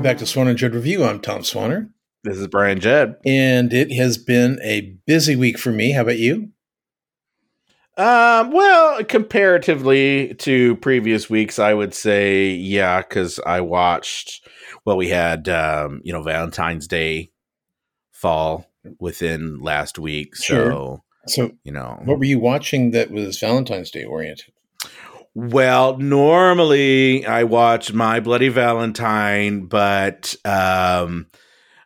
welcome back to Swan and Judd Review. I'm Tom Swanner. This is Brian Judd. And it has been a busy week for me. How about you? Um, well, comparatively to previous weeks, I would say, yeah, because I watched, well, we had, um, you know, Valentine's Day fall within last week. So, Sure. So, you know, what were you watching that was Valentine's Day oriented? Well, normally I watch My Bloody Valentine, but um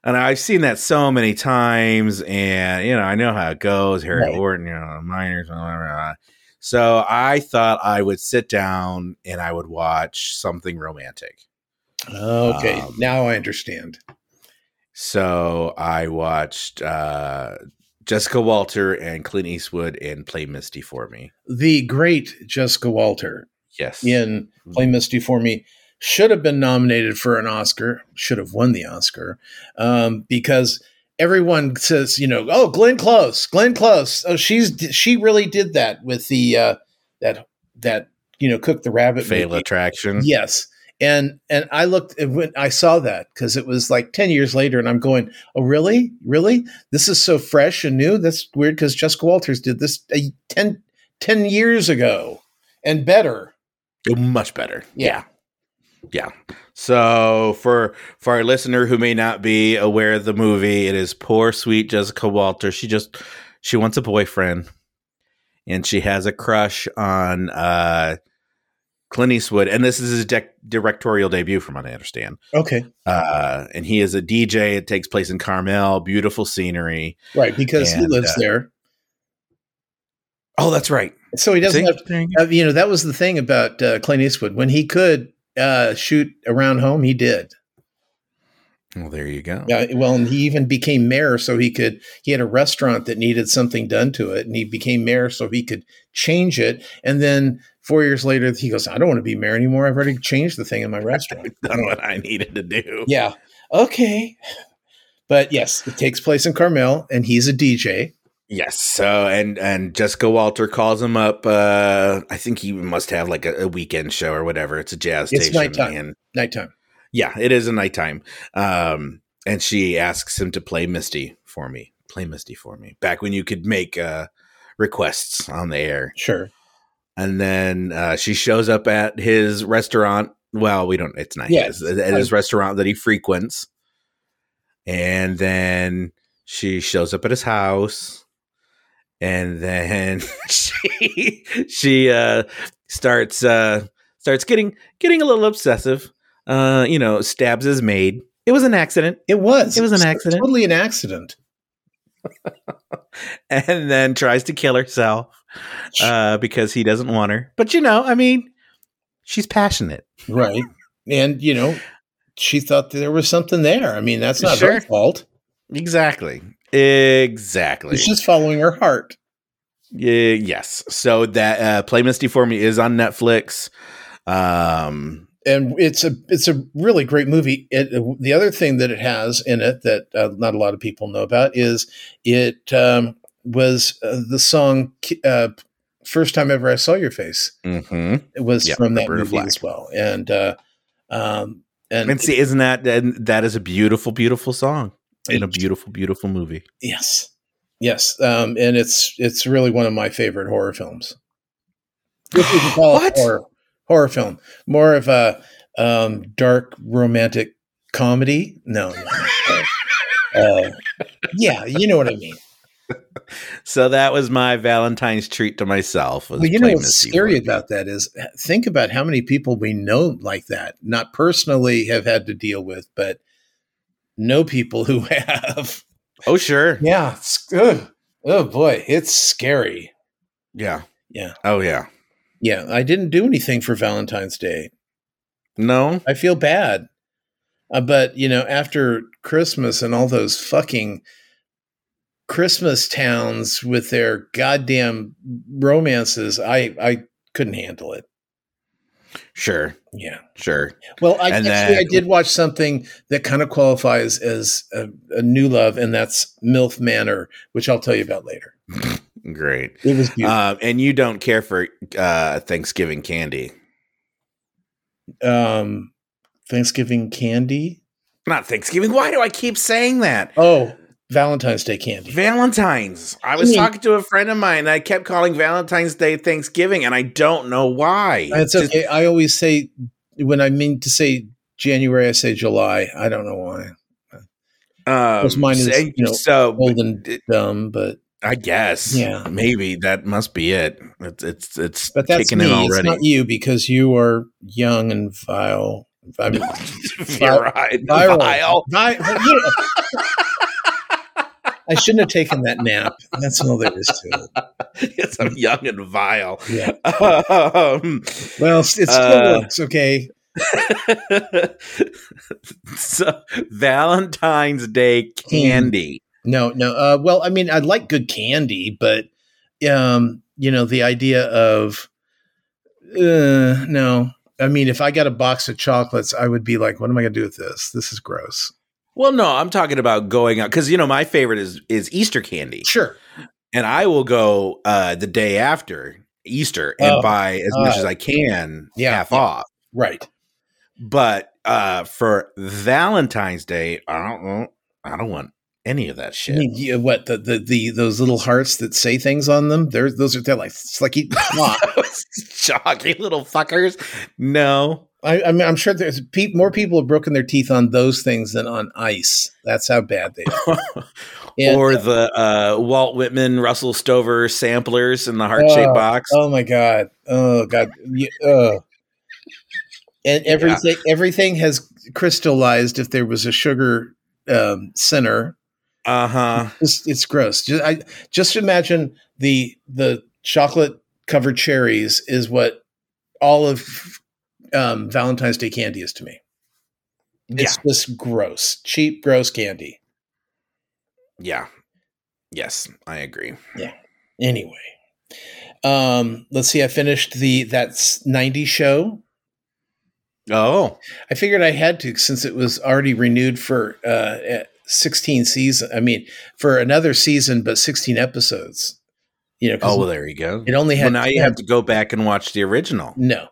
and I've seen that so many times and you know, I know how it goes, Harry Right. Warden, you know, miners, blah, blah, blah. So I thought I would sit down and I would watch something romantic. Okay, Um, now I understand. So I watched uh Jessica Walter and Clint Eastwood in Play Misty for me. The great Jessica Walter Yes. in Play Misty for Me should have been nominated for an Oscar, should have won the Oscar, um, because everyone says, you know, oh, Glenn Close, Glenn Close. Oh, she's she really did that with the uh, that that you know, cook the rabbit. Fail movie. attraction. Yes. And and I looked when I saw that because it was like 10 years later and I'm going, "Oh really? Really? This is so fresh and new. That's weird cuz Jessica Walters did this uh, 10 10 years ago and better." Much better. Yeah. Yeah. So for for our listener who may not be aware of the movie, it is poor sweet Jessica Walter. She just she wants a boyfriend and she has a crush on uh Clint Eastwood and this is his dec directorial debut from what I understand. Okay. Uh and he is a DJ. It takes place in Carmel, beautiful scenery. Right, because he lives uh, there. Oh, that's right. So he doesn't See? have There you uh, you know, that was the thing about uh, Clint Eastwood when he could uh, shoot around home, he did. Well, there you go. Yeah, well, and he even became mayor so he could. He had a restaurant that needed something done to it, and he became mayor so he could change it. And then four years later, he goes, "I don't want to be mayor anymore. I've already changed the thing in my restaurant." Done what I needed to do. yeah, okay. But yes, it takes place in Carmel, and he's a DJ. Yes. So and and Jessica Walter calls him up. Uh, I think he must have like a, a weekend show or whatever. It's a jazz It's station. nighttime. And Nighttime. yeah, it is a nighttime. Um, and she asks him to play Misty for me. Play Misty for me. Back when you could make uh, requests on the air. Sure. And then uh, she shows up at his restaurant. Well, we don't. It's not Yeah, his. At his restaurant that he frequents. And then she shows up at his house. And then she she uh, starts uh, starts getting getting a little obsessive. Uh, you know, stabs his maid. It was an accident. It was. It was an accident. Totally an accident. and then tries to kill herself uh, because he doesn't want her. But you know, I mean, she's passionate. Right. And you know, she thought there was something there. I mean, that's not her fault. Exactly. Exactly. She's just following her heart. Yeah, yes. So that uh, Play Misty for Me is on Netflix. Um, and it's a it's a really great movie. It, the other thing that it has in it that uh, not a lot of people know about is it um, was uh, the song uh, "First Time Ever I Saw Your Face." mhm. It was Yep, from that movie Flack. as well, and uh, um, and, And see, isn't that and that is a beautiful, beautiful song in a beautiful, beautiful movie? yes, yes, um, and it's it's really one of my favorite horror films. If you can call it What? horror horror film, more of a um, dark romantic comedy. No, no, no. uh, yeah, you know what I mean. So that was my Valentine's treat to myself. Was Well, you know what's scary about that is think about how many people we know like that, not personally have had to deal with, but know people who have. Oh, sure. Yeah, it's good. Oh boy, it's scary. Yeah. Yeah. Oh, yeah. Yeah, I didn't do anything for Valentine's Day. No. I feel bad. Uh, but, you know, after Christmas and all those fucking Christmas towns with their goddamn romances, I I couldn't handle it. Sure. Yeah. Sure. Well, I And actually then- I did watch something that kind of qualifies as a, a new love, and that's MILF Manor, which I'll tell you about later. Great. It was beautiful. Um, and you don't care for uh, Thanksgiving candy. um, Thanksgiving candy. Not Thanksgiving. Why do I keep saying that? Oh, Valentine's Day candy. Valentine's. I was I mean- talking to a friend of mine and I kept calling Valentine's Day Thanksgiving and I don't know why. It's Just- okay. I always say when I mean to say January, I say July. I don't know why. um, mine is, so- you know, so Old and dumb, but I guess. Yeah. Maybe that must be it. It's it's it's but that's kicking me. in It's not you because you are young and vile. I mean, You're right. viral. Vile. Vi- but yeah. I shouldn't have taken that nap. That's all there is to it. yes, I'm young and vile. Yeah. Um, Well, it still Uh, works. Okay. so Valentine's Day candy. No, no. Uh, well, I mean, I like good candy, but um, you know, the idea of uh, no. I mean, if I got a box of chocolates, I would be like, "What am I going to do with this? This is gross." Well, no, I'm talking about going out because you know my favorite is is Easter candy, Sure. and I will go uh, the day after Easter and Oh, buy as much uh, as I can yeah, half yeah. off. Right. But uh, for Valentine's Day, I don't know. I don't want any of that I shit. mean, yeah, what the, the the those little hearts that say things on them? There's those are they're like it's like eating chalk. Chalky little fuckers. No. I, I mean, I'm sure there's pe- more people have broken their teeth on those things than on ice. That's how bad they are. And- or the uh, Walt Whitman, Russell Stover samplers in the heart shaped Oh, box. Oh my god! Oh god! Yeah, uh. And everything everything has crystallized. If there was a sugar um, center, Uh huh. it's, it's gross. Just, I just imagine the the chocolate covered cherries is what all of um, Valentine's Day candy is to me. It's just gross, cheap, gross candy. Yeah. Yes, I agree. Yeah. Anyway, um, let's see. I finished the That '90s Show. Oh, I figured I had to since it was already renewed for uh, eh, 16 season. I mean, for another season, but 16 episodes. You know, oh, well, there you go. it only Well, had now you have to go back and watch the original. no.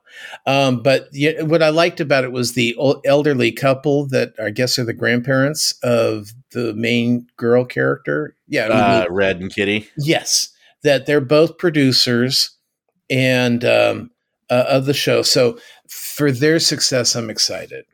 Um, but yeah, what I liked about it was the elderly couple that I guess are the grandparents of the main girl character. Yeah, mean, Uh, Red and Kitty. Yes, that they're both producers and um, uh, of the show. So for their success, I'm excited.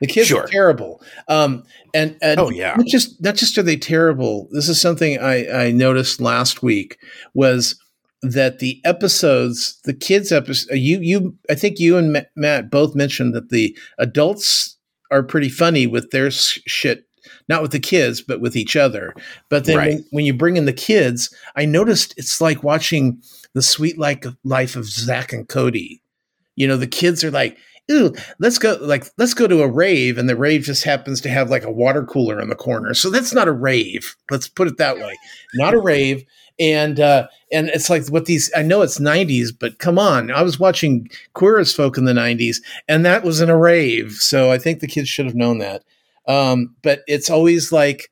The kids Sure. are terrible, um, and, and Oh, yeah. not just not just are they terrible. This is something I, I noticed last week was that the episodes, the kids episode, you you I think you and Matt both mentioned that the adults are pretty funny with their shit not with the kids, but with each other. But then Right. when, when you bring in the kids, I noticed it's like watching the sweet like life of Zack and Cody. You know, the kids are like, "Ooh, let's go!" Like, let's go to a rave, and the rave just happens to have like a water cooler in the corner. So that's not a rave. Let's put it that way. Not a rave. And uh, and it's like what these. I know it's '90s, but come on! I was watching Queer as Folk in the '90s, and that was in a rave. So I think the kids should have known that. Um, but it's always like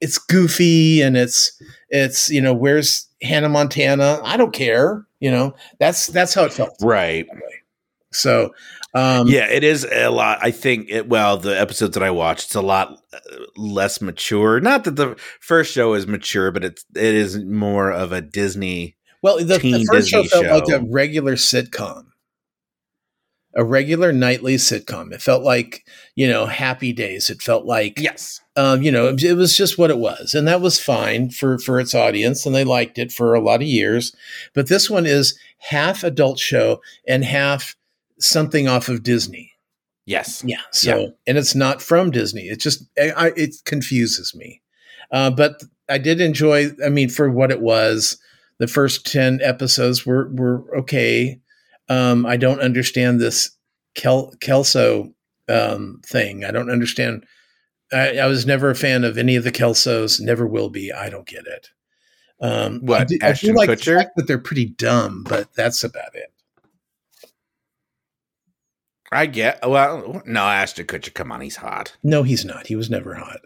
it's goofy and it's it's you know where's Hannah Montana? I don't care. You know that's that's how it felt. Right. So um, yeah, it is a lot. I think it, well, the episodes that I watched, it's a lot uh, less mature. Not that the first show is mature, but it's it is more of a Disney. well, the, the first show Disney felt like a regular sitcom, a regular nightly sitcom. It felt like you know Happy Days. It felt like Yes. um, you know, it, it was just what it was, and that was fine for for its audience, and they liked it for a lot of years. But this one is half adult show and half something off of Disney. Yes. Yeah. So, and it's not from Disney. It just I, it confuses me. Uh, but I did enjoy. I mean, for what it was, the first ten episodes were were okay. Um, I don't understand this Kel, Kelso um, thing. I don't understand. I, I was never a fan of any of the Kelsos. Never will be. I don't get it. Um, What, I do, I do Ashton like the fact that they're pretty dumb, but that's about it. I get. Well, no, Ashton Kutcher. Come on, he's hot. No, he's not. He was never hot.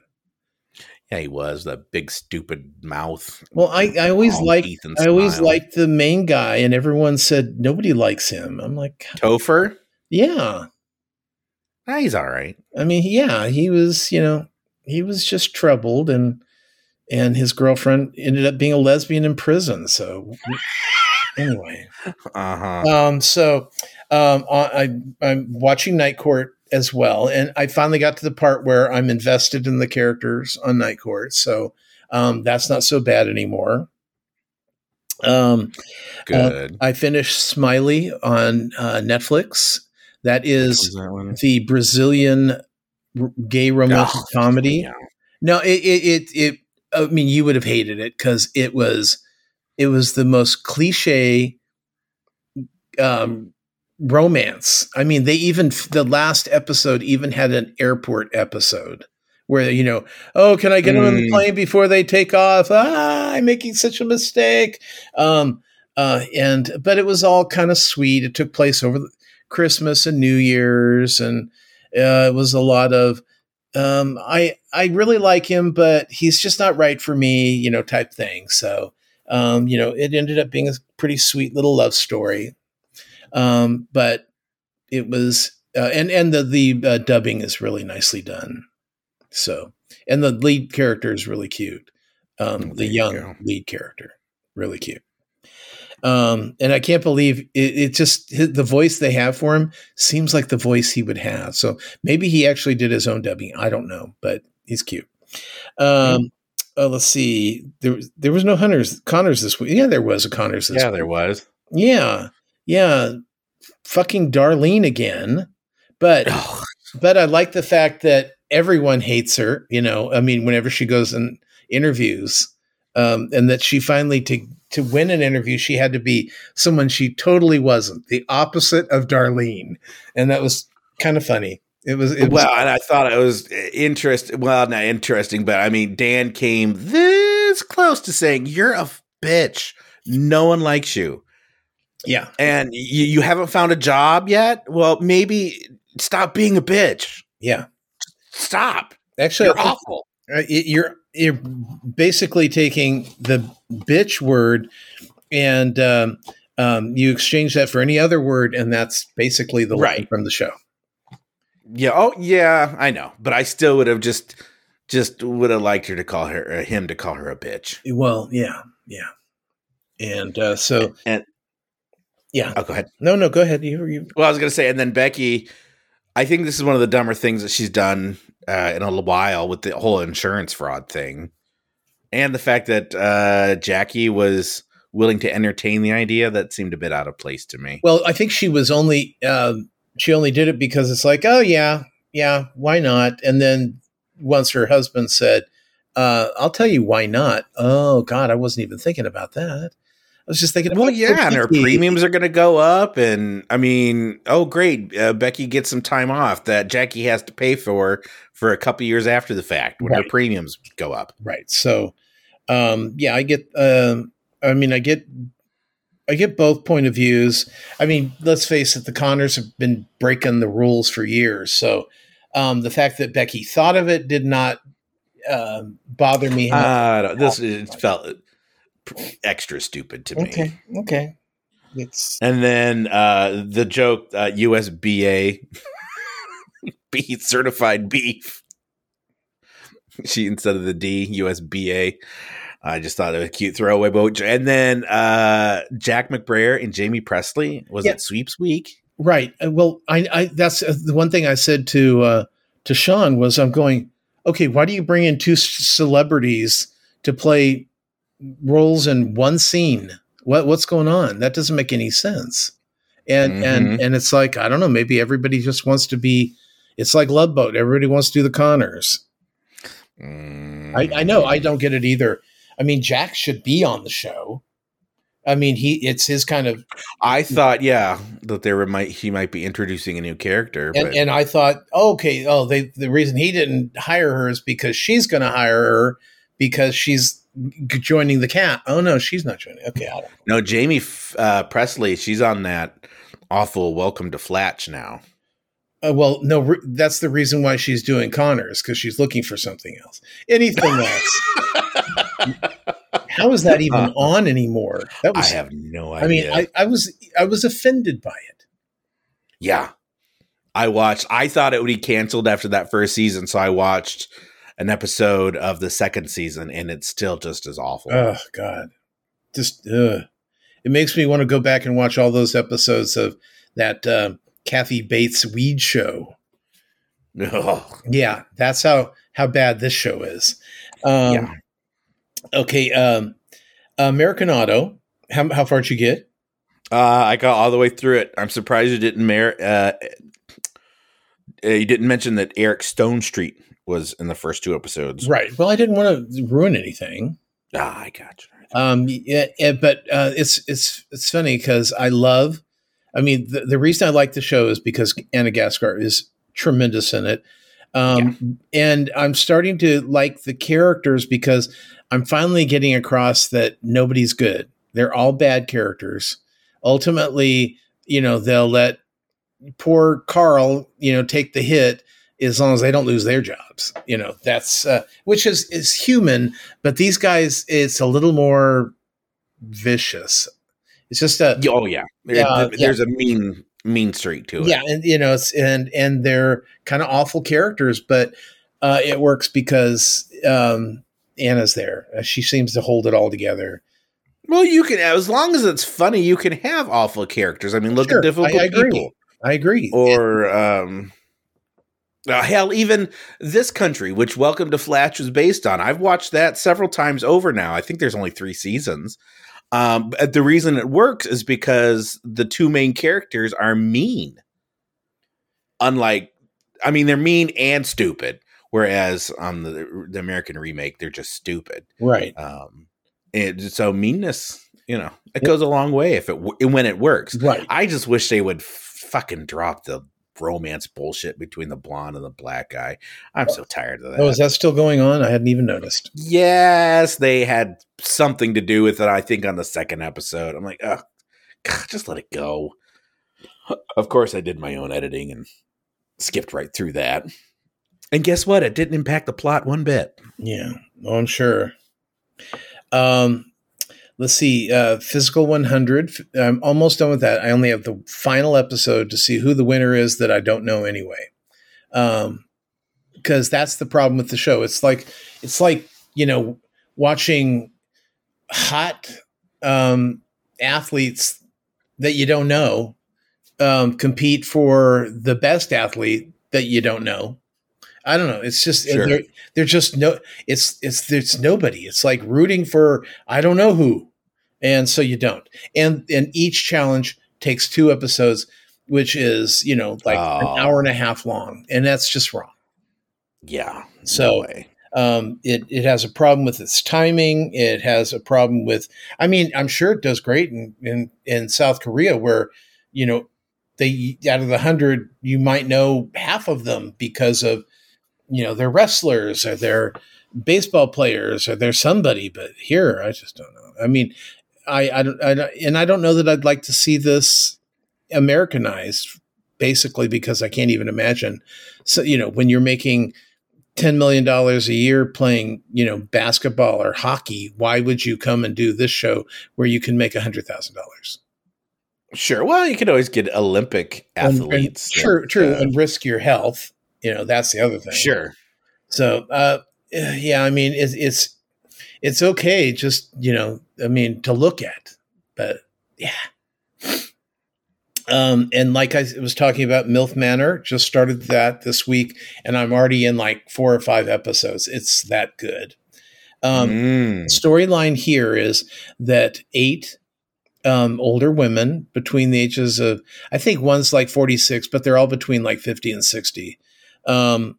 Yeah, he was the big stupid mouth. Well, I, I always liked I always liked the main guy, and everyone said nobody likes him. I'm like, Topher. yeah, Ah, he's all right. I mean, yeah, he was, you know, he was just troubled and and his girlfriend ended up being a lesbian in prison. So anyway, Uh-huh. um, so um, I, I'm watching Night Court as well, and I finally got to the part where I'm invested in the characters on Night Court. So um, that's not so bad anymore. Um, Good. I finished Smiley on uh, Netflix. That is that the Brazilian r- gay romantic Oh, comedy. yeah. No, it it it, it I mean, you would have hated it because it was it was the most cliche um, romance. I mean, they even the last episode even had an airport episode where you know, oh, can I get on the Mm. plane before they take off? Ah, I'm making such a mistake. Um, uh, and but it was all kind of sweet. It took place over Christmas and New Year's, and uh, it was a lot of um, I I really like him, but he's just not right for me, you know, type thing. So, um, you know, it ended up being a pretty sweet little love story. Um, but it was, uh, and and the the uh, dubbing is really nicely done. So, and the lead character is really cute. Um, the there you young lead character, really cute. Um, and I can't believe it, it just the voice they have for him seems like the voice he would have. So maybe he actually did his own dubbing. I don't know, but he's cute. Um, uh, let's see. There was there was no Hunters Connors this week. Yeah, there was a Connors this Yeah, week. there was. Yeah, yeah. Fucking Darlene again. But Oh, but I like the fact that everyone hates her. You know, I mean, whenever she goes in interviews, um, and that she finally to to win an interview, she had to be someone she totally wasn't, the opposite of Darlene, and that was kind of funny. It was, it was well, and I thought it was interesting. Well, not interesting, but I mean, Dan came this close to saying, You're a bitch. No one likes you. yeah, And you, you haven't found a job yet? Well, maybe stop being a bitch. yeah. Stop. Actually, You're awful. Uh, you're you're basically taking the bitch word and um, um, you exchange that for any other word, and that's basically the line Right. from the show. Yeah. Oh, yeah. I know, but I still would have just, just would have liked her to call her, uh, him to call her a bitch. Well, yeah, yeah, and uh, so And yeah, oh, go ahead. no, no, go ahead. You, you Well, I was gonna say, and then Becky, I think this is one of the dumber things that she's done uh, in a while with the whole insurance fraud thing, and the fact that uh, Jackie was willing to entertain the idea that seemed a bit out of place to me. well, I think she was only um, she only did it because it's like, oh yeah, yeah, why not? And then once her husband said, uh, "I'll tell you why not." Oh God, I wasn't even thinking about that. I was just thinking, Well, yeah, and her premiums are going to go up, and I mean, oh great, uh, Becky gets some time off that Jackie has to pay for for a couple years after the fact when her premiums go up. right so um yeah i get um i mean i get i get both point of views i mean let's face it the connors have been breaking the rules for years so um the fact that becky thought of it did not um bother me Uh, this it felt extra stupid to me. okay okay it's And then uh, the joke uh, USBA beef certified beef. She instead of the D USBA. I just thought it was a cute throwaway boat. And then uh, Jack McBrayer and Jaime Pressly was Yeah. it sweeps week? Right. Uh, Well, I, I that's uh, the one thing I said to uh, to Sean was I'm going, okay, why do you bring in two celebrities to play roles in one scene? What what's going on? That doesn't make any sense. And and Mhm. and it's like I don't know, maybe everybody just wants to be. It's like Love Boat. Everybody wants to do the Connors. I, I know. I don't get it either. I mean, Jack should be on the show. I mean, he it's his kind of I thought, yeah, that there were might he might be introducing a new character, and, but and I thought, okay, oh, they the reason he didn't hire her is because she's going to hire her because she's joining the cat. Oh no, she's not joining. Okay, I don't. no, Jamie uh, Presley, she's on that awful Welcome to Flatch now. Uh, well, no, re- that's the reason why she's doing Connors because she's looking for something else. Anything else? How is that even on anymore? That I have no idea. I mean. I, I was I was offended by it. yeah, I watched. I thought it would be canceled after that first season, so I watched an episode of the second season, and it's still just as awful. Oh God, just ugh. it makes me want to go back and watch all those episodes of that uh, Kathy Bates weed show. Ugh. Yeah, that's how how bad this show is. Um, Yeah. Okay, um, American Auto. How how far did you get? Uh, I got all the way through it. I'm surprised you didn't mer- uh, uh, you didn't mention that Eric Stonestreet was in the first two episodes. Right. Well, I didn't want to ruin anything. Ah, I got you. Um, yeah, yeah, but uh, it's it's it's funny because I love. I mean, the, the reason I like the show is because Ana Gasteyer is tremendous in it, um, and I'm starting to like the characters because I'm finally getting across that nobody's good. They're all bad characters. Ultimately, you know, they'll let poor Carl, you know, take the hit as long as they don't lose their jobs. You know, that's uh, which is is human, but these guys, it's a little more vicious. It's just a Oh yeah, Yeah, there's a mean mean streak to it. yeah, and you know, it's and and they're kind of awful characters, but uh, it works because um, Ana's there. Uh, she seems to hold it all together. Well, you can as long as it's funny, you can have awful characters. I mean, look Sure, at difficult I agree. people, I agree. or um, uh, hell, even this country, which Welcome to Flatch was based on. I've watched that several times over now. I think there's only three seasons. Um, but the reason it works is because the two main characters are mean. Unlike, I mean, they're mean and stupid. Whereas on the the American remake, they're just stupid. right. Um, and so meanness, you know, it goes a long way if it when it works. Right. I just wish they would fucking drop the romance bullshit between the blonde and the black guy. I'm so tired of that. Oh, is that still going on? I hadn't even noticed. yes, they had something to do with it. I think on the second episode, I'm like, oh, God, just let it go. Of course, I did my own editing and skipped right through that. And guess what? It didn't impact the plot one bit. Yeah. Oh, I'm sure. Um, let's see. Uh, Physical 100. I'm almost done with that. I only have the final episode to see who the winner is that I don't know anyway. Um, because that's the problem with the show. It's like it's like you know watching hot um, athletes that you don't know um, compete for the best athlete that you don't know. I don't know. It's just Sure. they're, they're just no. It's it's it's nobody. It's like rooting for I don't know who, and so you don't. And and each challenge takes two episodes, which is you know like Oh. an hour and a half long, and that's just wrong. Yeah. So- no. Um, it it has a problem with its timing. It has a problem with. I mean, I'm sure it does great in in, in South Korea, where you know they out of the hundred, you might know half of them because of you know they're wrestlers or they're baseball players or they're somebody. But here, I just don't know. I mean, I I don't, I don't and I don't know that I'd like to see this Americanized, basically because I can't even imagine. So you know when you're making ten million dollars a year playing, you know, basketball or hockey, why would you come and do this show where you can make a hundred thousand dollars? Sure. Well, you could always get Olympic athletes. True, that, true, uh, and risk your health. You know, that's the other thing. sure. So, uh, yeah, I mean, it's it's it's okay, just you know, I mean, to look at, but yeah. Um, and like I was talking about, MILF Manor just started that this week, and I'm already in like four or five episodes. It's that good. Um, Mm. storyline here is that eight um, older women between the ages of I think one's like 46, but they're all between like 50 and 60. Um,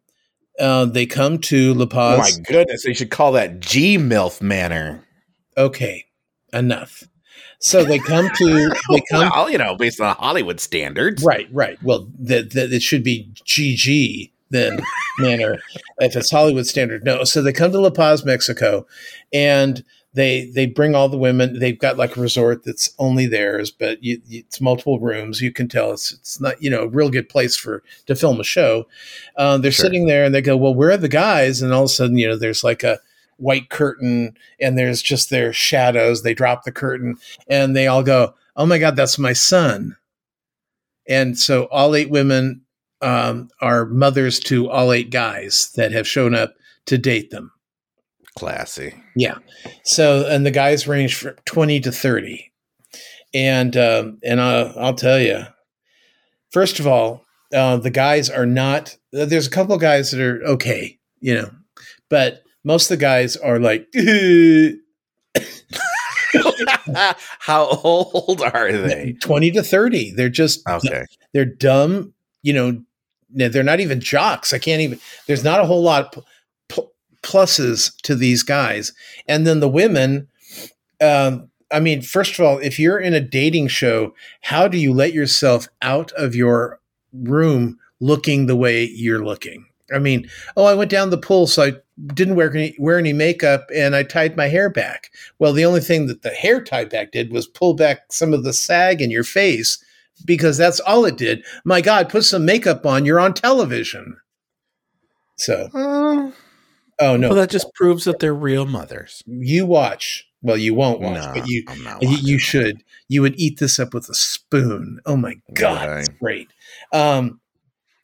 uh, they come to La Oh Paz. my goodness, they should call that G MILF Manor. okay, enough. So they come to they come well, you know, based on Hollywood standards. right, right. Well, that that it should be GG then manner if it's Hollywood standard. No, so they come to La Paz, Mexico, and they they bring all the women. They've got like a resort that's only theirs, but you, you- it's multiple rooms. You can tell it's it's not you know a real good place for to film a show. Uh, they're Sure. sitting there and they go, well, where are the guys? And all of a sudden, you know, there's like a white curtain and there's just their shadows. They drop the curtain and they all go, oh my god, that's my son. And so all eight women um, are mothers to all eight guys that have shown up to date them. Classy. Yeah. So, and the guys range from 20 to 30. And, um, and uh, I'll tell you, first of all, uh, the guys are not, there's a couple guys that are okay, you know, but most of the guys are like, How old are they? 20 to 30. They're just, Okay. they're dumb, you know, they're not even jocks. I can't even, there's not a whole lot pluses to these guys. And then the women, um, I mean, first of all, if you're in a dating show, how do you let yourself out of your room looking the way you're looking? I mean, oh, I went down the pool, so I didn't wear any, wear any makeup and I tied my hair back. Well, the only thing that the hair tie back did was pull back some of the sag in your face because that's all it did. My God, put some makeup on. You're on television. So, Uh, oh no, well, that just proves that they're real mothers. you watch. Well, you won't watch, No, but you you, you should. You would eat this up with a spoon. Oh my God, Would it's great. Um,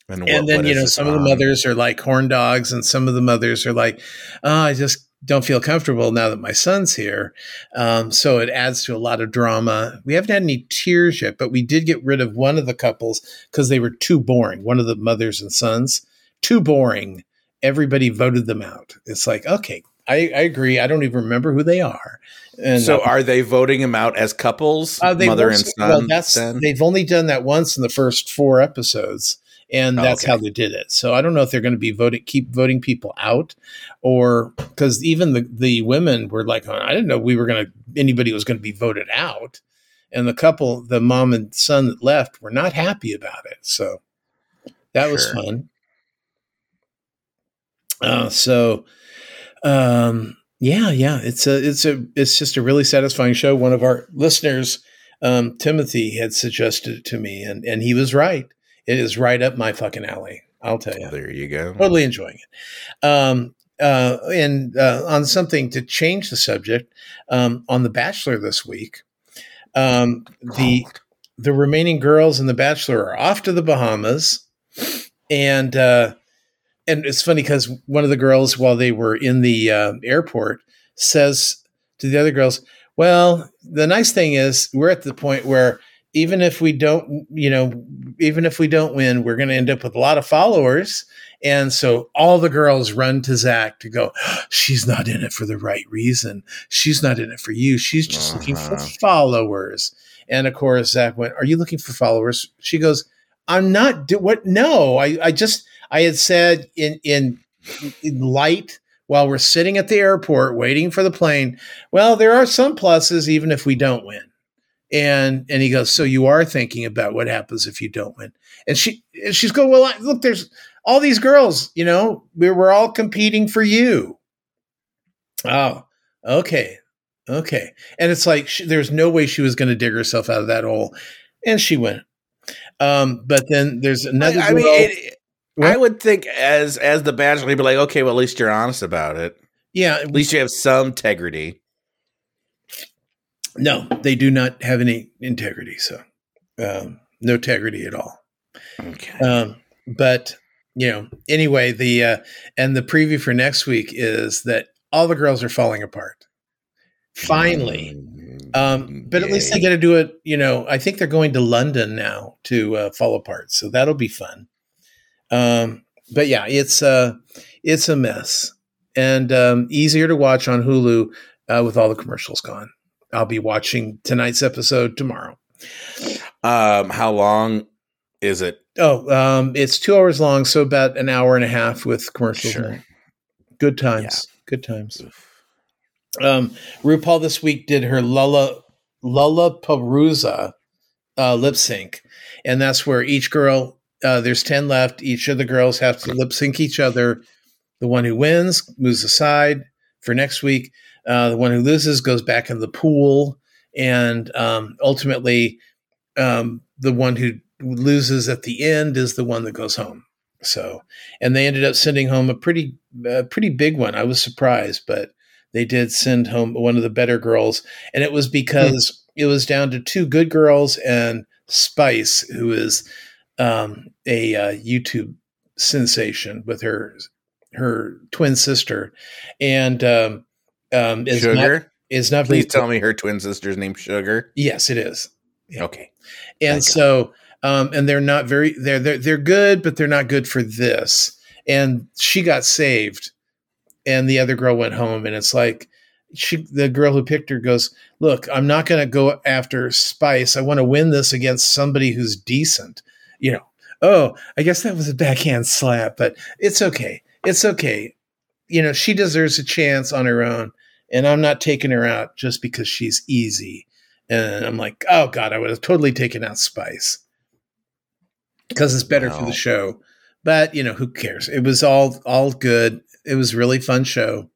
And, and then you know this some of the mothers are like horn dogs and some of the mothers are like oh, i just don't feel comfortable now that my son's here um, so it adds to a lot of drama we haven't had any tears yet but we did get rid of one of the couples because they were too boring one of the mothers and sons too boring everybody voted them out it's like okay i, I agree i don't even remember who they are and so uh, are they voting them out as couples, uh, they mother and son? Well, that's, then? They've only done that once in the first four episodes, and Oh, that's okay. how they did it. So I don't know if they're going to be voting, keep voting people out, or because even the the women were like, oh, I didn't know we were going to anybody was going to be voted out, and the couple, the mom and son that left, were not happy about it. So that was fun. Uh, so, um, yeah, yeah, it's a, it's a, it's just a really satisfying show. One of our listeners, um, Timothy, had suggested it to me, and and he was right. It is right up my fucking alley. I'll tell you, there you go. totally enjoying it. Um, uh, and uh, on something to change the subject, um, on The Bachelor this week, um, the the remaining girls in The Bachelor are off to the Bahamas, and uh, and it's funny because one of the girls, while they were in the uh, airport, says to the other girls, "Well, the nice thing is we're at the point where." Even if we don't, you know, even if we don't win, we're going to end up with a lot of followers. And so all the girls run to Zach to go, she's not in it for the right reason. She's not in it for you. She's just looking for Uh-huh. followers. And of course, Zach went, Are you looking for followers? She goes, I'm not do what no, I, I just I had said in in in light while we're sitting at the airport waiting for the plane, well, there are some pluses even if we don't win. And and he goes, So you are thinking about what happens if you don't win. And she and she's going, Well, I, look, there's all these girls, you know, we we're all competing for you. Oh, okay. Okay. And it's like she, there's no way she was going to dig herself out of that hole. And she went. Um, but then there's another I, I mean, girl- I would think as as the bachelor, he'd be like, okay, well, at least you're honest about it. yeah, At least you have some integrity. no, they do not have any integrity. So, um, no integrity at all. Okay. Um, but you know, anyway, the uh, and the preview for next week is that all the girls are falling apart. Finally, Mm, um, but at least they get to do it. You know, I think they're going to London now to uh, fall apart, so that'll be fun. Um, but yeah, it's uh, it's a mess and um, easier to watch on Hulu uh, with all the commercials gone. I'll be watching tonight's episode tomorrow. Um, how long is it? Oh, um, it's two hours long, so about an hour and a half with commercials. Sure. Good times. Good times. Um, RuPaul this week did her Lulla Lalaparuza uh, lip sync, and that's where each girl uh, there's ten left. Each of the girls have to lip sync each other. The one who wins moves aside for next week. Uh, the one who loses goes back in the pool, and um, ultimately, um, the one who loses at the end is the one that goes home. So, and they ended up sending home a pretty, uh, pretty big one. I was surprised, but they did send home one of the better girls, and it was because it was down to two good girls and Spice, who is um, a uh, YouTube sensation with her her twin sister, and um, um, is Sugar. not is not Please tell me her twin sister's name Sugar. Yes, it is. Yeah. Okay. and Okay. so um and they're not very they're they're they're good but they're not good for this and she got saved and the other girl went home and it's like she the girl who picked her goes look i'm not going to go after spice i want to win this against somebody who's decent you know oh i guess that was a backhand slap but it's okay it's okay you know she deserves a chance on her own and i'm not taking her out just because she's easy and I'm like, oh god, I would have totally taken out Spice because it's better for the show. But you know, who cares? It was all all good. It was a really fun show.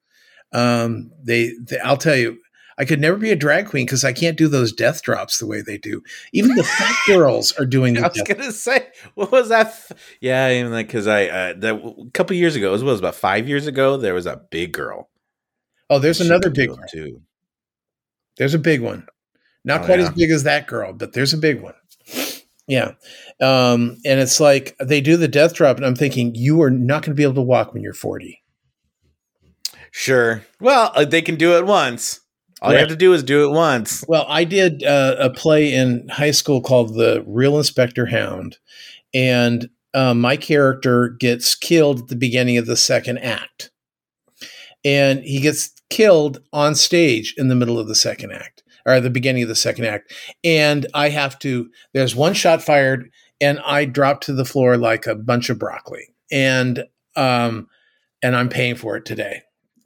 Um, they, they I'll tell you, I could never be a drag queen because I can't do those death drops the way they do. Even the fat girls are doing I was gonna say, what was that? F- yeah, even like because I uh, that a couple years ago, it was, it was about five years ago. There was a big girl. Oh, there's She another big one. too. There's a big one. Not Oh, quite yeah. as big as that girl, but there's a big one. Yeah. Um, and it's like they do the death drop, and I'm thinking, you are not going to be able to walk when you're 40. Sure. Well, uh, they can do it once. All you have to do is do it once. Well, I did uh, a play in high school called The Real Inspector Hound, and uh, my character gets killed at the beginning of the second act. And he gets killed on stage in the middle of the second act, or the beginning of the second act. And I have to, there's one shot fired, and I drop to the floor like a bunch of broccoli. And, um, and I'm paying for it today.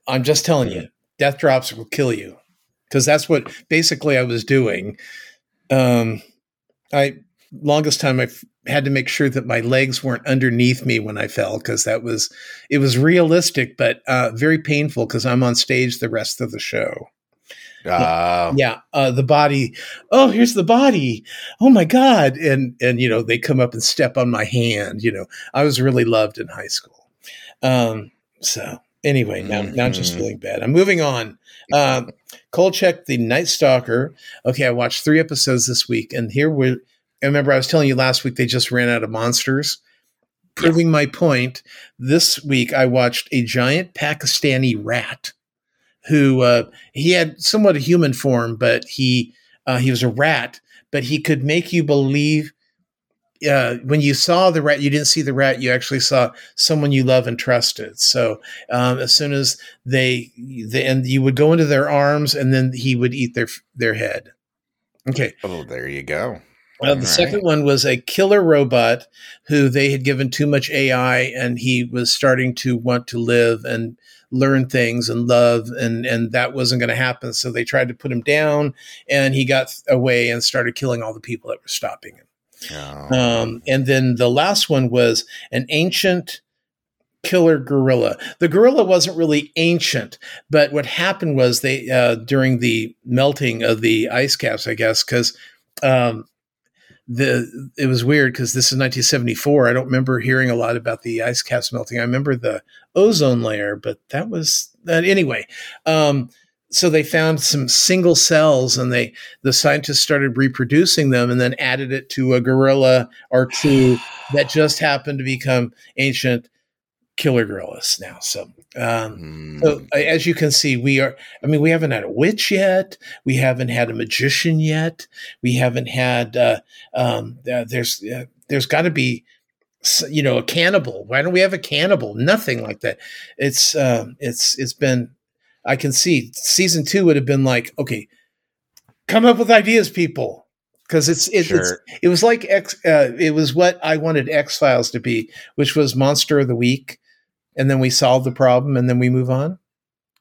I'm just telling you, death drops will kill you because that's what basically I was doing. Um, I longest time I f- had to make sure that my legs weren't underneath me when I fell because that was it was realistic but uh, very painful because I'm on stage the rest of the show. Uh, Yeah, uh, the body. Oh, here's the body. Oh my god! And and you know they come up and step on my hand. You know I was really loved in high school. Um, so anyway, now now I'm just Mhm. feeling bad. I'm moving on. Kolchak, the Night Stalker. Okay, I watched three episodes this week, and here we. I remember I was telling you last week they just ran out of monsters. Proving my point, this week I watched a giant Pakistani rat who uh, he had somewhat a human form, but he uh, he was a rat, but he could make you believe. Uh, when you saw the rat, you didn't see the rat. You actually saw someone you love and trusted. So um, as soon as they, they, and you would go into their arms, and then he would eat their their head. Okay. Oh, there you go. Uh, the second one was a killer robot who they had given too much AI, and he was starting to want to live and learn things and love, and and that wasn't going to happen. So they tried to put him down, and he got away and started killing all the people that were stopping him. Oh. Um, and then the last one was an ancient killer gorilla. The gorilla wasn't really ancient, but what happened was they uh, during the melting of the ice caps, I guess, because um, the it was weird because this is 1974. I don't remember hearing a lot about the ice caps melting. I remember the ozone layer, but that was that anyway. Um, so they found some single cells and they the scientists started reproducing them and then added it to a gorilla or two that just happened to become ancient killer gorillas now. So um so Mm. uh, as you can see we are i mean we haven't had a witch yet. We haven't had a magician yet. We haven't had uh um uh, there's uh, there's got to be you know a cannibal. Why don't we have a cannibal? Nothing like that. It's um it's it's been i can see season two would have been like okay come up with ideas people because it's it, it's it was like X. Uh, it was what I wanted X Files to be, which was Monster of the Week, and then we solve the problem, and then we move on.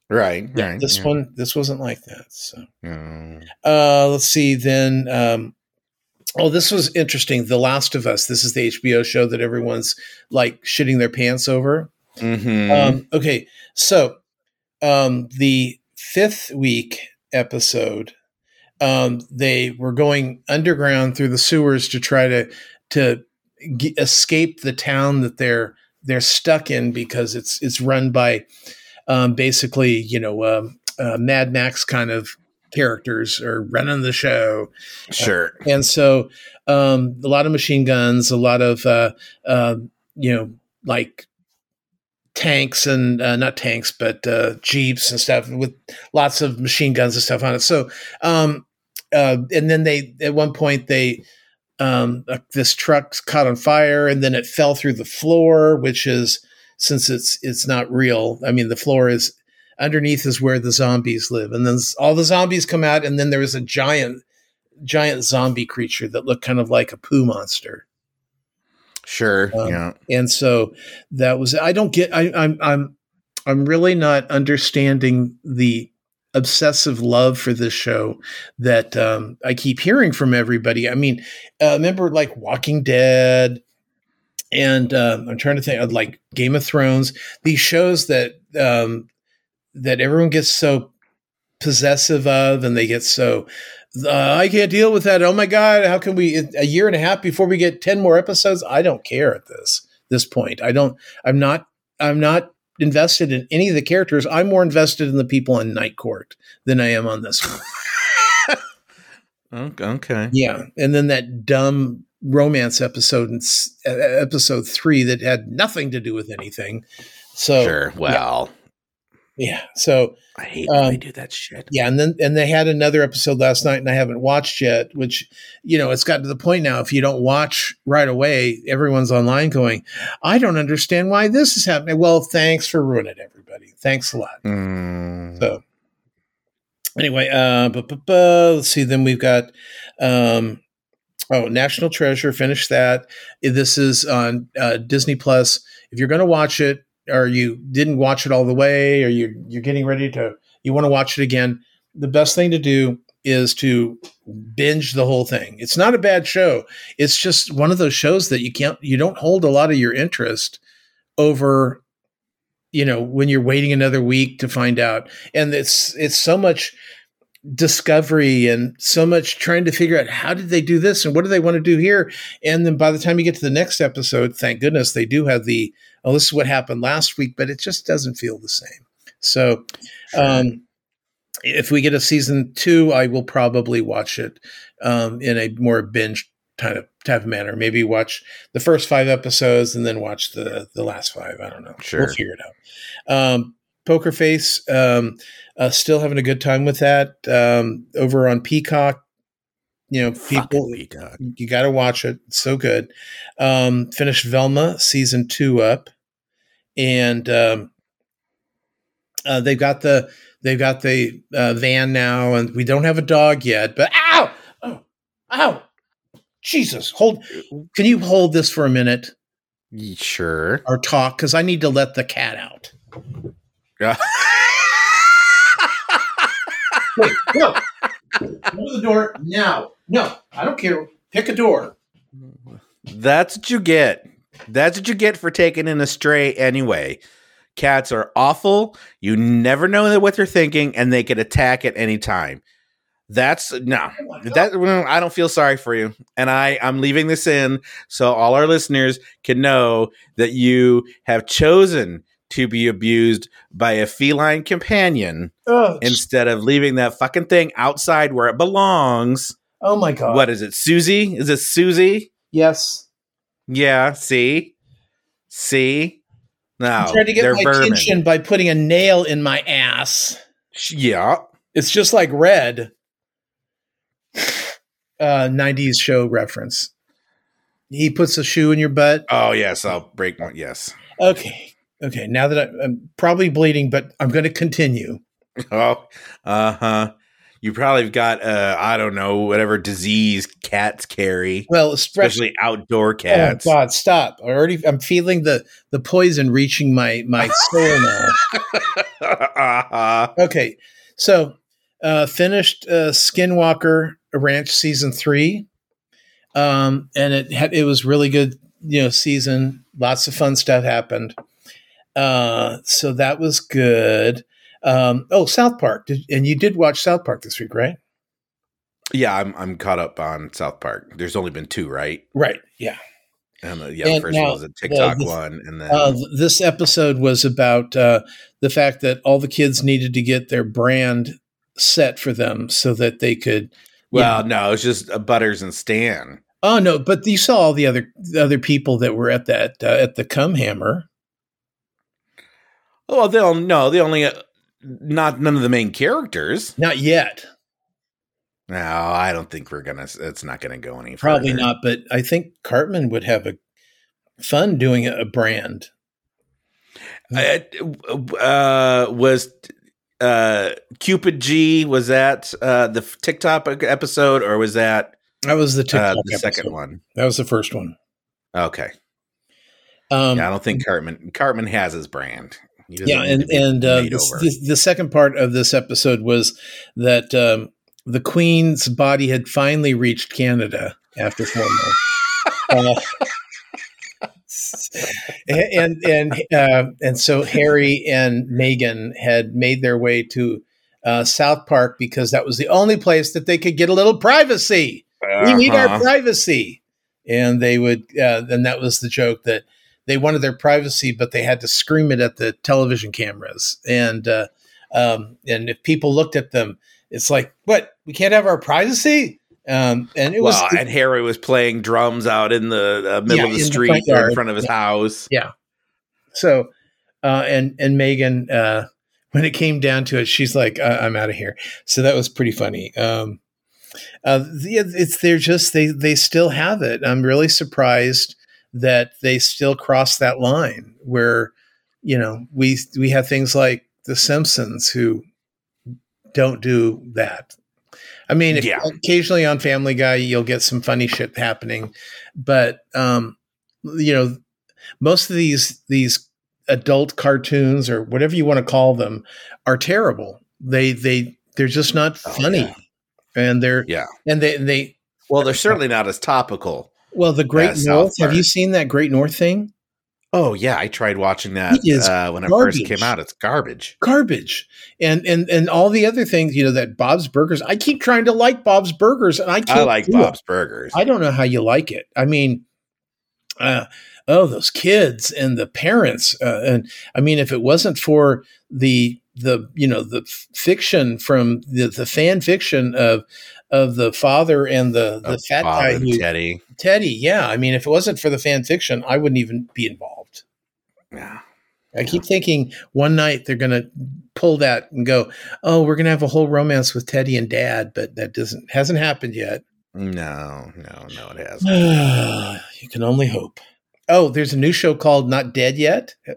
Right. Right. this yeah. one, this wasn't like that. So, Mm. uh, let's see. Then, um, oh, this was interesting. The Last of Us. This is the HBO show that everyone's like shitting their pants over. Mhm. Um, okay, so um, the fifth week episode, um, they were going underground through the sewers to try to to g- escape the town that they're they're stuck in because it's it's run by um, basically you know um, uh, Mad Max kind of characters are running the show. Sure. And so um, a lot of machine guns, a lot of uh, uh, you know like tanks and uh, not tanks but uh, jeeps and stuff with lots of machine guns and stuff on it. So um, uh, and then they at one point they um, uh, this truck caught on fire and then it fell through the floor, which is since it's it's not real. I mean, the floor is underneath is where the zombies live, and then all the zombies come out, and then there was a giant giant zombie creature that looked kind of like a poo monster. Sure. Um, yeah. And so that was I don't get I, I'm I'm I'm really not understanding the obsessive love for this show that um, I keep hearing from everybody. I mean, uh, remember like Walking Dead, and uh, I'm trying to think of like Game of Thrones. These shows that um, that everyone gets so possessive of, and they get so. Uh, I can't deal with that. Oh my god! How can we? A year and a half before we get ten more episodes. I don't care at this this point. I don't. I'm not. I'm not invested in any of the characters. I'm more invested in the people in Night Court than I am on this one. okay. Yeah, and then that dumb romance episode in s- episode three that had nothing to do with anything. So Sure. Well, yeah, so I hate when they Um, do that shit. yeah, and then and they had another episode last night, and I haven't watched yet. Which you know, it's gotten to the point now. If you don't watch right away, everyone's online going, "I don't understand why this is happening." Well, thanks for ruining it, everybody. Thanks a lot. Mm, So anyway, uh, bu- bu- bu- let's see. Then we've got um, oh, National Treasure. Finish that. This is on uh, Disney Plus. If you're going to watch it, or you didn't watch it all the way, or you you're getting ready to you want to watch it again, the best thing to do is to binge the whole thing. It's not a bad show. It's just one of those shows that you can't you don't hold a lot of your interest over you know when you're waiting another week to find out and it's it's so much discovery and so much trying to figure out how did they do this and what do they want to do here? And then by the time you get to the next episode thank goodness they do have the oh this is what happened last week but it just doesn't feel the same. So um if we get a season two i will probably watch it um in a more binge kind of type of manner. Maybe watch the first five episodes and then watch the the last five. I don't know. Sure. we'll figure it out. Um poker face um uh, still having a good time with that. Um over on peacock you know people Peacock. you got to watch it. It's so good. Um finished velma season two up. And um uh, they've got the they've got the uh, van now and we don't have a dog yet but ow! Oh ow! Jesus hold can you hold this for a minute? Sure. or talk because i need to let the cat out Wait, no. Open the door now. No, I don't care. Pick a door. That's what you get. That's what you get for taking in a stray anyway. Cats are awful. You never know what they're thinking, and they can attack at any time. That's no. Oh. That I don't feel sorry for you, and I I'm leaving this in so all our listeners can know that you have chosen to be abused by a feline companion oh, instead of leaving that fucking thing outside where it belongs. oh my god. What is it, Susie? Is it Susie? Yes. Yeah, see? See? No. I'm trying to get they're my vermin. attention by putting a nail in my ass. Yeah. It's just like red. Uh, 90s show reference. He puts a shoe in your butt. Oh, yes, I'll break one. Yes. Okay. Okay. Now that I, I'm probably bleeding, but I'm going to continue. Oh, uh huh. You probably got, uh, I don't know, whatever disease cats carry, Well, especially. especially outdoor cats. Oh God! Stop! I already. I'm feeling the the poison reaching my my soul now. uh-huh. Okay, so uh, finished uh, Skinwalker Ranch season three, um, and it had it was really good. You know, season lots of fun stuff happened. Uh, so that was good. Um, oh, South Park, did, and you did watch South Park this week, right? Yeah, I'm I'm caught up on South Park. There's only been two, right? Right. Yeah. And the, yeah, And the first now, one was a TikTok the- one, and then Uh, this episode was about uh, the fact that all the kids needed to get their brand set for them so that they could. you Well, know- no, it's just uh, Butters and Stan. oh no, but you saw all the other the other people that were at that uh, at the Cum Hammer. Well, they'll no, they only uh, not none of the main characters. Not yet, No, I don't think we're gonna. It's not gonna go any. probably further. not. But I think Cartman would have a fun doing a brand. Uh, uh, was uh, Cupid G? Was that uh, the TikTok episode, or was that That was the uh, TikTok the second one? That was the first one. Okay, Um, yeah, I don't think Cartman Cartman has his brand. Yeah and and uh, the, the, second part of this episode was that um, the queen's body had finally reached canada after four months. Uh, and and uh, and so harry and meghan had made their way to uh, south park because that was the only place that they could get a little privacy. We need our Uh-huh. privacy. And they would uh, and that was the joke that they wanted their privacy but they had to scream it at the television cameras. And uh, um, and if people looked at them it's like what? We can't have our privacy? Um, and it was well, and Harry was playing drums out in the uh, middle Yeah, of the the street or in front of his house. Yeah. So uh, and and meghan uh, when it came down to it she's like i'm out of here. So that was pretty funny. Um, uh, the, it's they're just they they still have it. I'm really surprised that they still cross that line where you know we we have things like the simpsons who don't do that i mean if- Yeah. occasionally on family guy you'll get some funny shit happening but um you know most of these these adult cartoons or whatever you want to call them are terrible they they they're just not Oh, funny yeah. and they're Yeah. and they they Well, they're certainly not as topical. Well the great South north have you seen that great north thing Oh yeah, I tried watching that It uh, when it first came out. It's garbage. garbage and and and all the other things you know that bob's burgers i keep trying to like bob's burgers and i can't I like do it. Bob's Burgers. i don't know how you like it i mean uh oh those kids and the parents uh, and i mean if it wasn't for the the you know the f- fiction from the the fan fiction of of the father and the the fat guy who Teddy. teddy yeah i mean if it wasn't for the fan fiction i wouldn't even be involved Yeah. I keep thinking one night they're going to pull that and go, "Oh, we're going to have a whole romance with Teddy and Dad," but that doesn't hasn't happened yet. No, no, no, it hasn't you can only hope. Oh, there's a new show called Not Dead Yet. I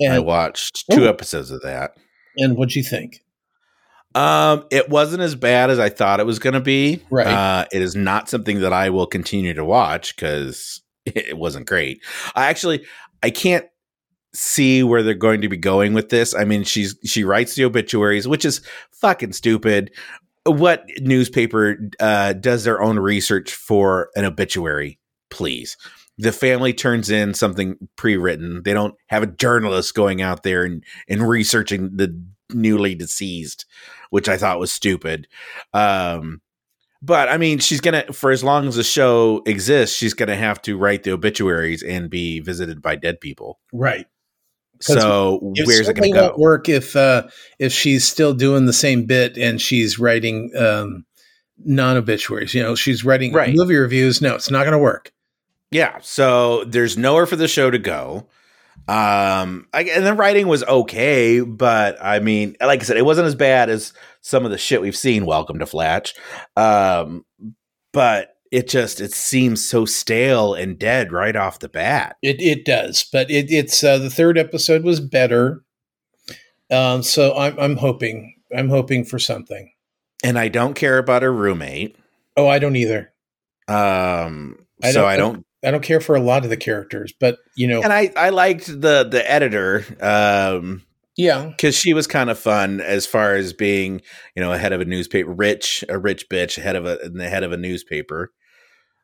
And, watched two Oh. episodes of that. And what'd you think? Um, it wasn't as bad as I thought it was going to be. Right. Uh, it is not something that I will continue to watch because it wasn't great. I actually I can't see where they're going to be going with this. I mean, she's she writes the obituaries, which is fucking stupid. What newspaper uh, does their own research for an obituary? Please. The family turns in something pre-written. They don't have a journalist going out there and, and researching the newly deceased, which I thought was stupid. Um, but I mean, she's gonna for as long as the show exists, she's gonna have to write the obituaries and be visited by dead people. right? So It where's it gonna go? won't work if uh, if she's still doing the same bit and she's writing um, non obituaries. You know, she's writing Right. movie reviews. No, it's not going to work. Yeah. So there's nowhere for the show to go. Um, I, and the writing was okay, but I mean, like I said, it wasn't as bad as some of the shit we've seen. Welcome to Flatch. Um, but it just it seems so stale and dead right off the bat. It it does, but it, it's uh, the third episode was better. Um, so I'm I'm hoping I'm hoping for something. And I don't care about her roommate. Oh, I don't either. Um, I so don't- I don't I don't care for a lot of the characters, but you know, and I I liked the the editor um yeah, because she was kind of fun as far as being you know a head of a newspaper, rich a rich bitch head of a in the head of a newspaper.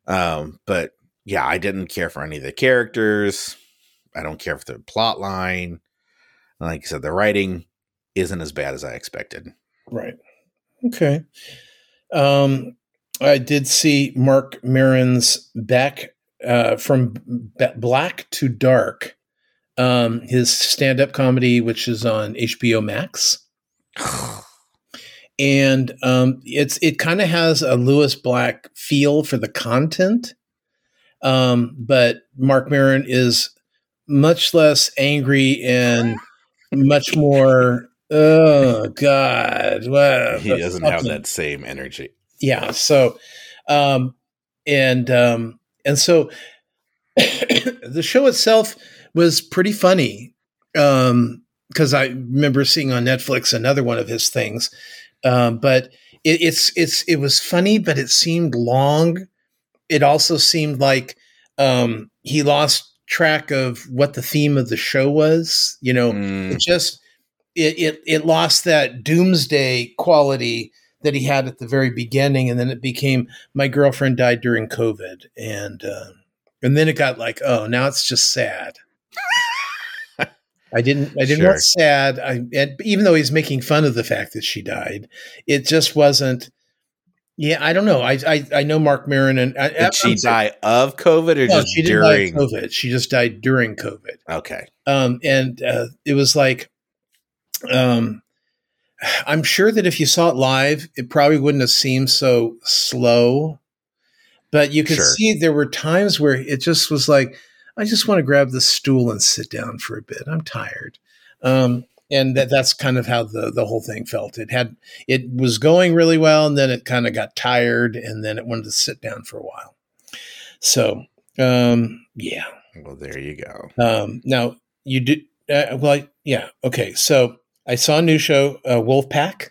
Um, but yeah, I didn't care for any of the characters. I don't care for the plot line. Like I said, the writing isn't as bad as I expected. right. Okay. Um, I did see Marc Maron's back uh, from B- Black to Dark, um, his stand-up comedy, which is on HBO Max. and um, it's it kind of has a Lewis Black feel for the content, um, but Marc Maron is much less angry and much more. Oh God! Wow, he doesn't have that same energy. Yeah. So, um, and um, and so the show itself was pretty funny. Um, because I remember seeing on Netflix another one of his things, um, but it, it's it's it was funny, but it seemed long. It also seemed like um, he lost track of what the theme of the show was. You know, mm. it just it, it it lost that doomsday quality that he had at the very beginning, and then it became my girlfriend died during COVID, and uh, and then it got like oh now it's just sad. I didn't. I didn't sure. want sad. I and even though he's making fun of the fact that she died, it just wasn't. Yeah, I don't know. I I, I know Marc Maron and I, did she die of COVID or no, just she during COVID? She just died during COVID. Okay. Um, and uh, it was like, um, I'm sure that if you saw it live, it probably wouldn't have seemed so slow. But you could sure. see there were times where it just was like, I just want to grab the stool and sit down for a bit. I'm tired. Um, and that, that's kind of how the, the whole thing felt. It had, it was going really well and then it kind of got tired and then it wanted to sit down for a while. So, um, yeah. Well, there you go. Um, now you did, uh, well, yeah. Okay. So I saw a new show, uh, Wolfpack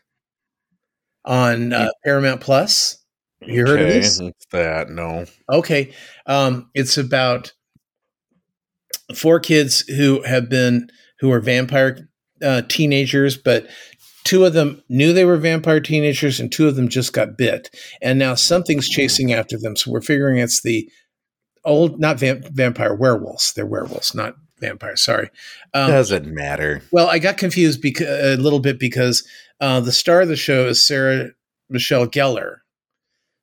on uh, Paramount Plus. You okay, heard of this? That no. Okay. Um, it's about four kids who have been who are vampire uh, teenagers, but two of them knew they were vampire teenagers, and two of them just got bit, and now something's chasing after them. So we're figuring it's the old, not vamp- vampire werewolves. They're werewolves, not vampires. Sorry, um, doesn't matter. Well, I got confused because a little bit because uh, the star of the show is Sarah Michelle Gellar.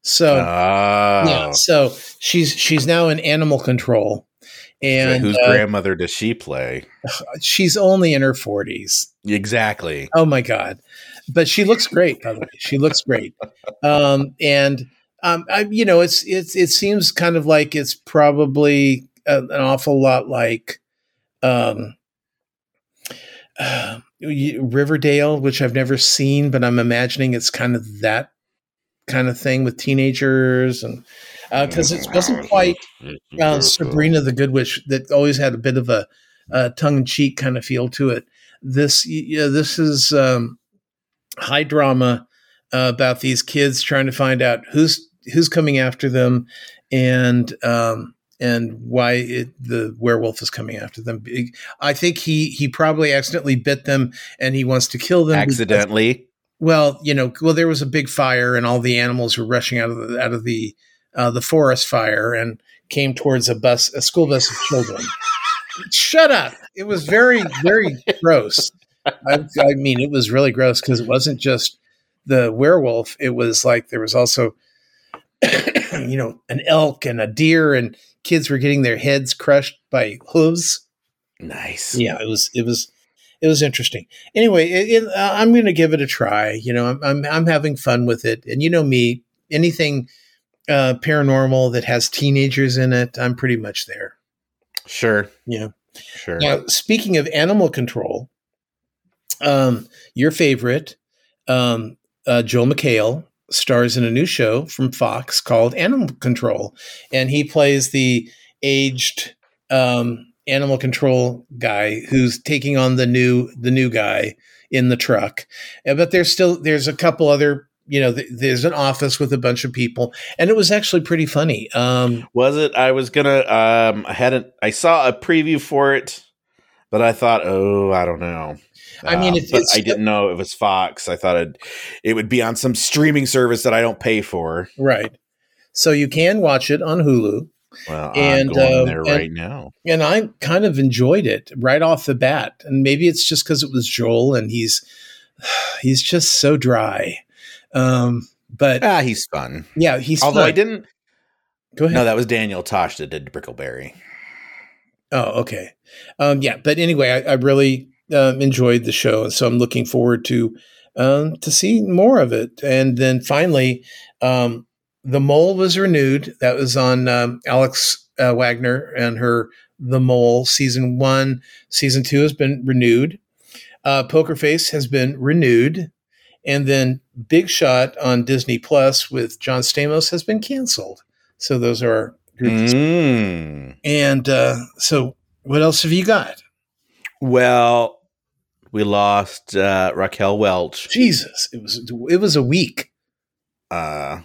So oh. yeah, so she's she's now in animal control and whose uh, grandmother does she play? She's only in her 40s. Exactly. Oh my god. But she looks great, by the way. She looks great. Um, and um, I, you know, it's it's it seems kind of like it's probably a, an awful lot like um, uh, Riverdale, which I've never seen, but I'm imagining it's kind of that kind of thing with teenagers and because uh, it wasn't quite uh, Sabrina the Good Witch that always had a bit of a, a tongue in cheek kind of feel to it. This yeah, this is um, high drama uh, about these kids trying to find out who's who's coming after them and um, and why it, the werewolf is coming after them. I think he he probably accidentally bit them and he wants to kill them accidentally. Because, well, you know, well there was a big fire and all the animals were rushing out of the out of the uh, the forest fire and came towards a bus, a school bus of children. Shut up! It was very, very gross. I, I, mean, it was really gross because it wasn't just the werewolf. It was like there was also, you know, an elk and a deer, and kids were getting their heads crushed by hooves. Nice. Yeah, it was. It was. It was interesting. Anyway, it, it, uh, I'm going to give it a try. You know, I'm, I'm I'm having fun with it, and you know me, anything uh, paranormal that has teenagers in it, I'm pretty much there. Sure. Yeah. Sure. Now, speaking of animal control, um, your favorite, um, uh, Joel McHale, stars in a new show from Fox called Animal Control, and he plays the aged um, animal control guy who's taking on the new the new guy in the truck. But there's still there's a couple other you know, th- there's an office with a bunch of people, and it was actually pretty funny. Um, was it? I was gonna. Um, I hadn't. I saw a preview for it, but I thought, oh, I don't know. I mean, it's, but it's, I didn't know it was Fox. I thought it it would be on some streaming service that I don't pay for. Right. So you can watch it on Hulu. Well, and, I'm going um, there right and, now, and I kind of enjoyed it right off the bat. And maybe it's just because it was Joel, and he's he's just so dry. Um, but ah, he's fun. Yeah, he's. Although fun. I didn't. Go ahead. No, that was Daniel Tosh that did Brickleberry. Oh, okay. Um, yeah, but anyway, I, I really um, enjoyed the show, and so I'm looking forward to um, to see more of it. And then finally, um, The Mole was renewed. That was on um, Alex uh, Wagner and her The Mole season one. Season two has been renewed. Uh, Poker Face has been renewed. And then Big Shot on Disney Plus with John Stamos has been canceled. So those are groups. Mm. And uh, so what else have you got? Well, we lost uh, Raquel Welch. Jesus, it was it was a week. Uh,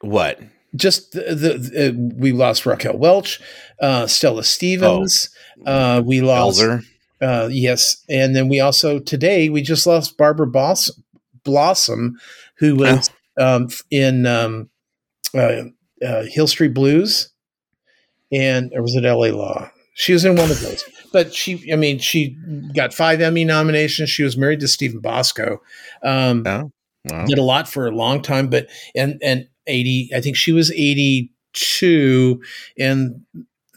what? Just the, the, the we lost Raquel Welch, uh, Stella Stevens. Uh, we lost Elzer. uh, yes, and then we also today we just lost Barbara Boss, Blossom, who was um, in um, uh, uh, Hill Street Blues, and or was it L.A. Law? She was in one of those, but she, I mean, she got five Emmy nominations. She was married to Steven Bochco. Um, Oh, well. did a lot for a long time, but and and eighty, I think she was eighty two, and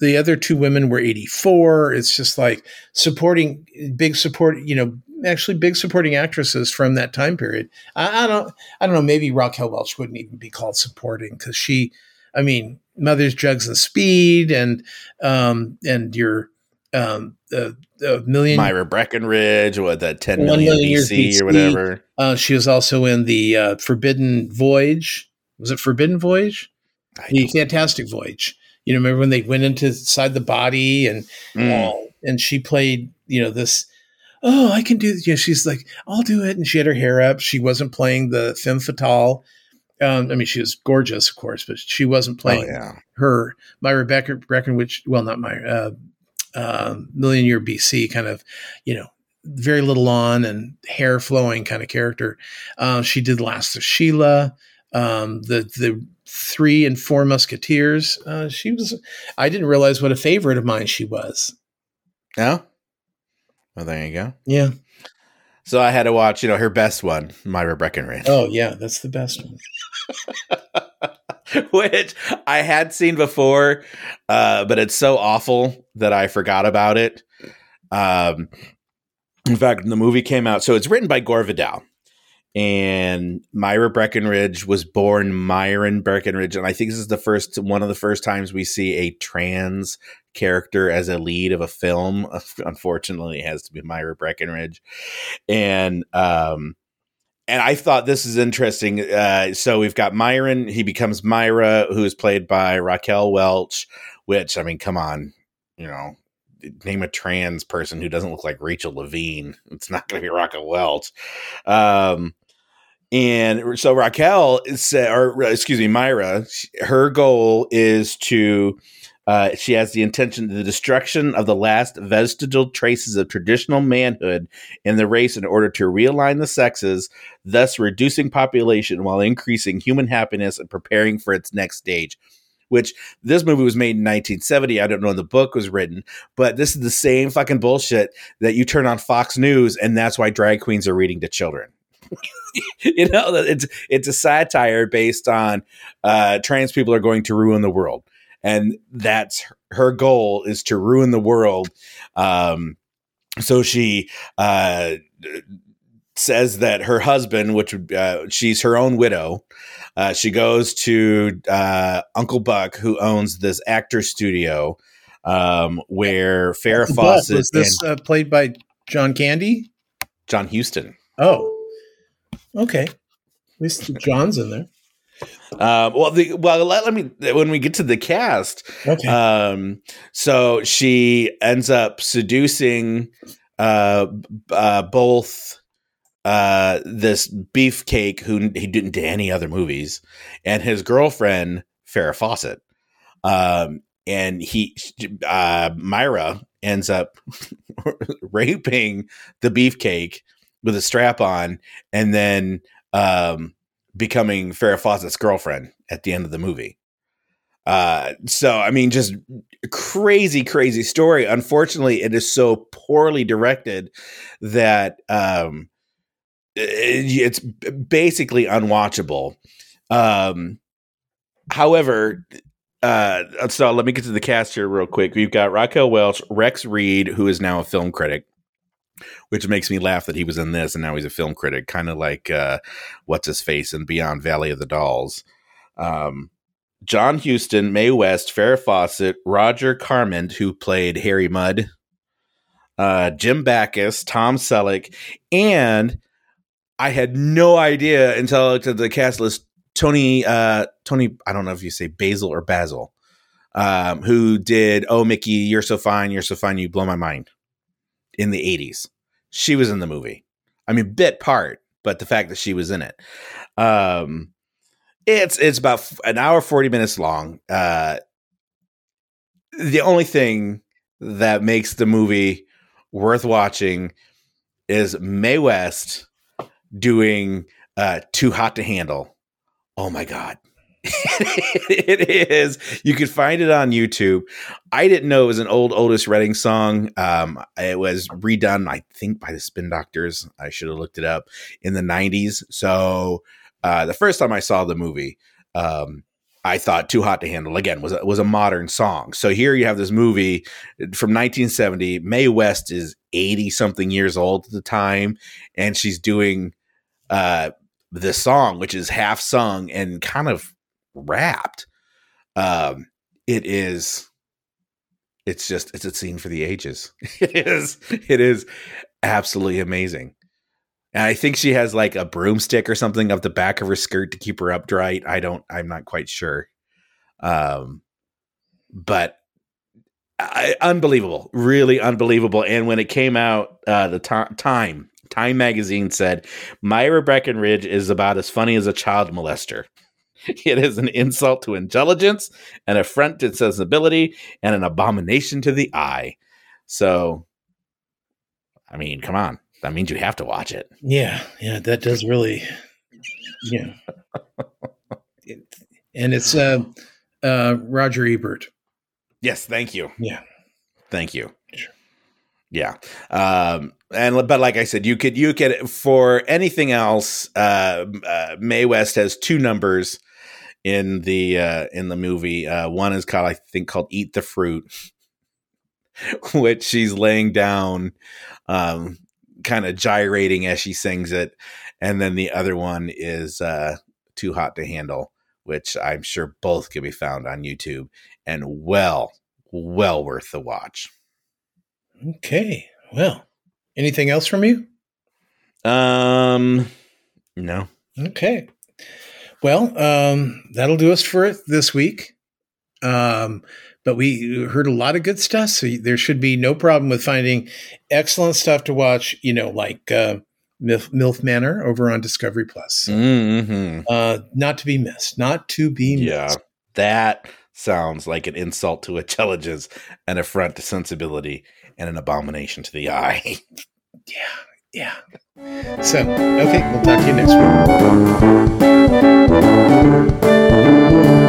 the other two women were eighty four. It's just like supporting big support, you know, actually big supporting actresses from that time period. I, I don't, I don't know. Maybe Raquel Welch wouldn't even be called supporting because she, I mean, Mother's Jugs and Speed, and um and your um million Myra Breckinridge, what that ten One million million years BC, BC. or whatever. Uh, she was also in the uh, Forbidden Voyage. Was it Forbidden Voyage? I The Fantastic Voyage. You know, remember when they went into inside the body and Mm. uh, and she played, you know, this. Oh, I can do. You know, she's like, I'll do it, and she had her hair up. She wasn't playing the femme fatale. Um, I mean, she was gorgeous, of course, but she wasn't Oh playing yeah. her Myra Becker Breckinridge. Well, not Myra. Uh, uh, Million Year BC kind of, you know, very little on and hair flowing kind of character. Uh, she did Last of Sheila, um, the the three and four Musketeers. Uh, she was. I didn't realize what a favorite of mine she was. No. Well, there you go. Yeah. So I had to watch, you know, her best one, Myra Breckinridge, Oh yeah, that's the best one. which I had seen before, uh, but it's so awful that I forgot about it. Um, in fact, the movie came out, so it's written by Gore Vidal, and Myra Breckinridge was born Myron Breckinridge, and I think this is the first one of the first times we see a trans character as a lead of a film. Unfortunately, it has to be Myra Breckinridge, and um, and I thought this is interesting. Uh, so we've got Myron; he becomes Myra, who is played by Raquel Welch. Which I mean, come on, you know, name a trans person who doesn't look like Rachel Levine. It's not going to be Raquel Welch. Um, and so Raquel is, or excuse me, Myra, her goal is to. Uh, she has the intention of the destruction of the last vestigial traces of traditional manhood in the race in order to realign the sexes, thus reducing population while increasing human happiness and preparing for its next stage. Which this movie was made in 1970. I don't know when the book was written, but this is the same fucking bullshit that you turn on Fox News, and that's why drag queens are reading to children. you know, it's it's a satire based on uh, trans people are going to ruin the world, and that's her goal is to ruin the world. Um, so she uh, says that her husband, which would uh, she's her own widow, uh, she goes to uh, Uncle Buck, who owns this actor studio, um, where Farrah Fawcett was this uh, played by John Candy? John Huston. Oh, okay. At least John's in there. Um, well, the, well, let, let me when we get to the cast. Okay. Um, so she ends up seducing uh, uh, both uh, this beefcake who he didn't do any other movies, and his girlfriend Farrah Fawcett. Um, and he, uh, Myra ends up raping the beefcake with a strap on, and then um, becoming Farrah Fawcett's girlfriend at the end of the movie. Uh, so I mean, just crazy, crazy story. Unfortunately, it is so poorly directed that um, it- it's basically unwatchable. Um, however, uh, so let me get to the cast here real quick. We've got Raquel Welch, Rex Reed, who is now a film critic. Which makes me laugh that he was in this and now he's a film critic, kind of like uh, what's his face in Beyond Valley of the Dolls. Um, John Huston, Mae West, Farrah Fawcett, Roger Carmel, who played Harry Mudd, uh, Jim Backus, Tom Selleck, and I had no idea until I looked at the cast list. Toni, uh, Toni, I don't know if you say Basil or Basil, um, who did "Oh Mickey, You're So Fine, You're So Fine, You Blow My Mind" in the '80s. She was in the movie. I mean, bit part, but the fact that she was in it. Um, it's it's about an hour forty minutes long. Uh, the only thing that makes the movie worth watching is Mae West doing uh, "Too Hot to Handle." Oh my god. it is. You can find it on YouTube. I didn't know it was an old Otis Redding song. Um, it was redone, I think, by the Spin Doctors. I should have looked it up in the '90s. So uh, the first time I saw the movie, um, I thought "Too Hot to Handle" again was was a modern song. So here you have this movie from 1970. Mae West is 80 something years old at the time, and she's doing uh, song, which is half sung and kind of rapped. Um, it is. It's just it's a scene for the ages. It is. It is absolutely amazing. And I think she has like a broomstick or something up the back of her skirt to keep her upright. I don't, I'm not quite sure. Um, but I, unbelievable, really unbelievable. And when it came out, uh, the time, Time magazine said Myra Breckinridge is about as funny as a child molester. It is an insult to intelligence, an affront to sensibility, and an abomination to the eye. So, I mean, come on that means you have to watch it. Yeah, yeah, that does really, yeah. it, and it's uh, uh, Roger Ebert. Yes, thank you. Yeah, thank you. Yeah, um, and but like I said, you could you could for anything else. Uh, uh, Mae West has two numbers in the uh, in the movie. Uh, one is called I think called "Eat the Fruit." which she's laying down um, kind of gyrating as she sings it. And then the other one is uh, Too Hot to Handle, which I'm sure both can be found on YouTube and well, well worth the watch. Okay. Well, anything else from you? Um, no. Okay. Well, um, that'll do us for it this week. Um, but we heard a lot of good stuff. So there should be no problem with finding excellent stuff to watch, you know, like uh, MILF, MILF Manor over on Discovery Plus. Mm-hmm. Uh, not to be missed. Not to be missed. Yeah. That sounds like an insult to intelligence, an affront to sensibility, and an abomination to the eye. yeah, yeah. So, okay, we'll talk to you next week.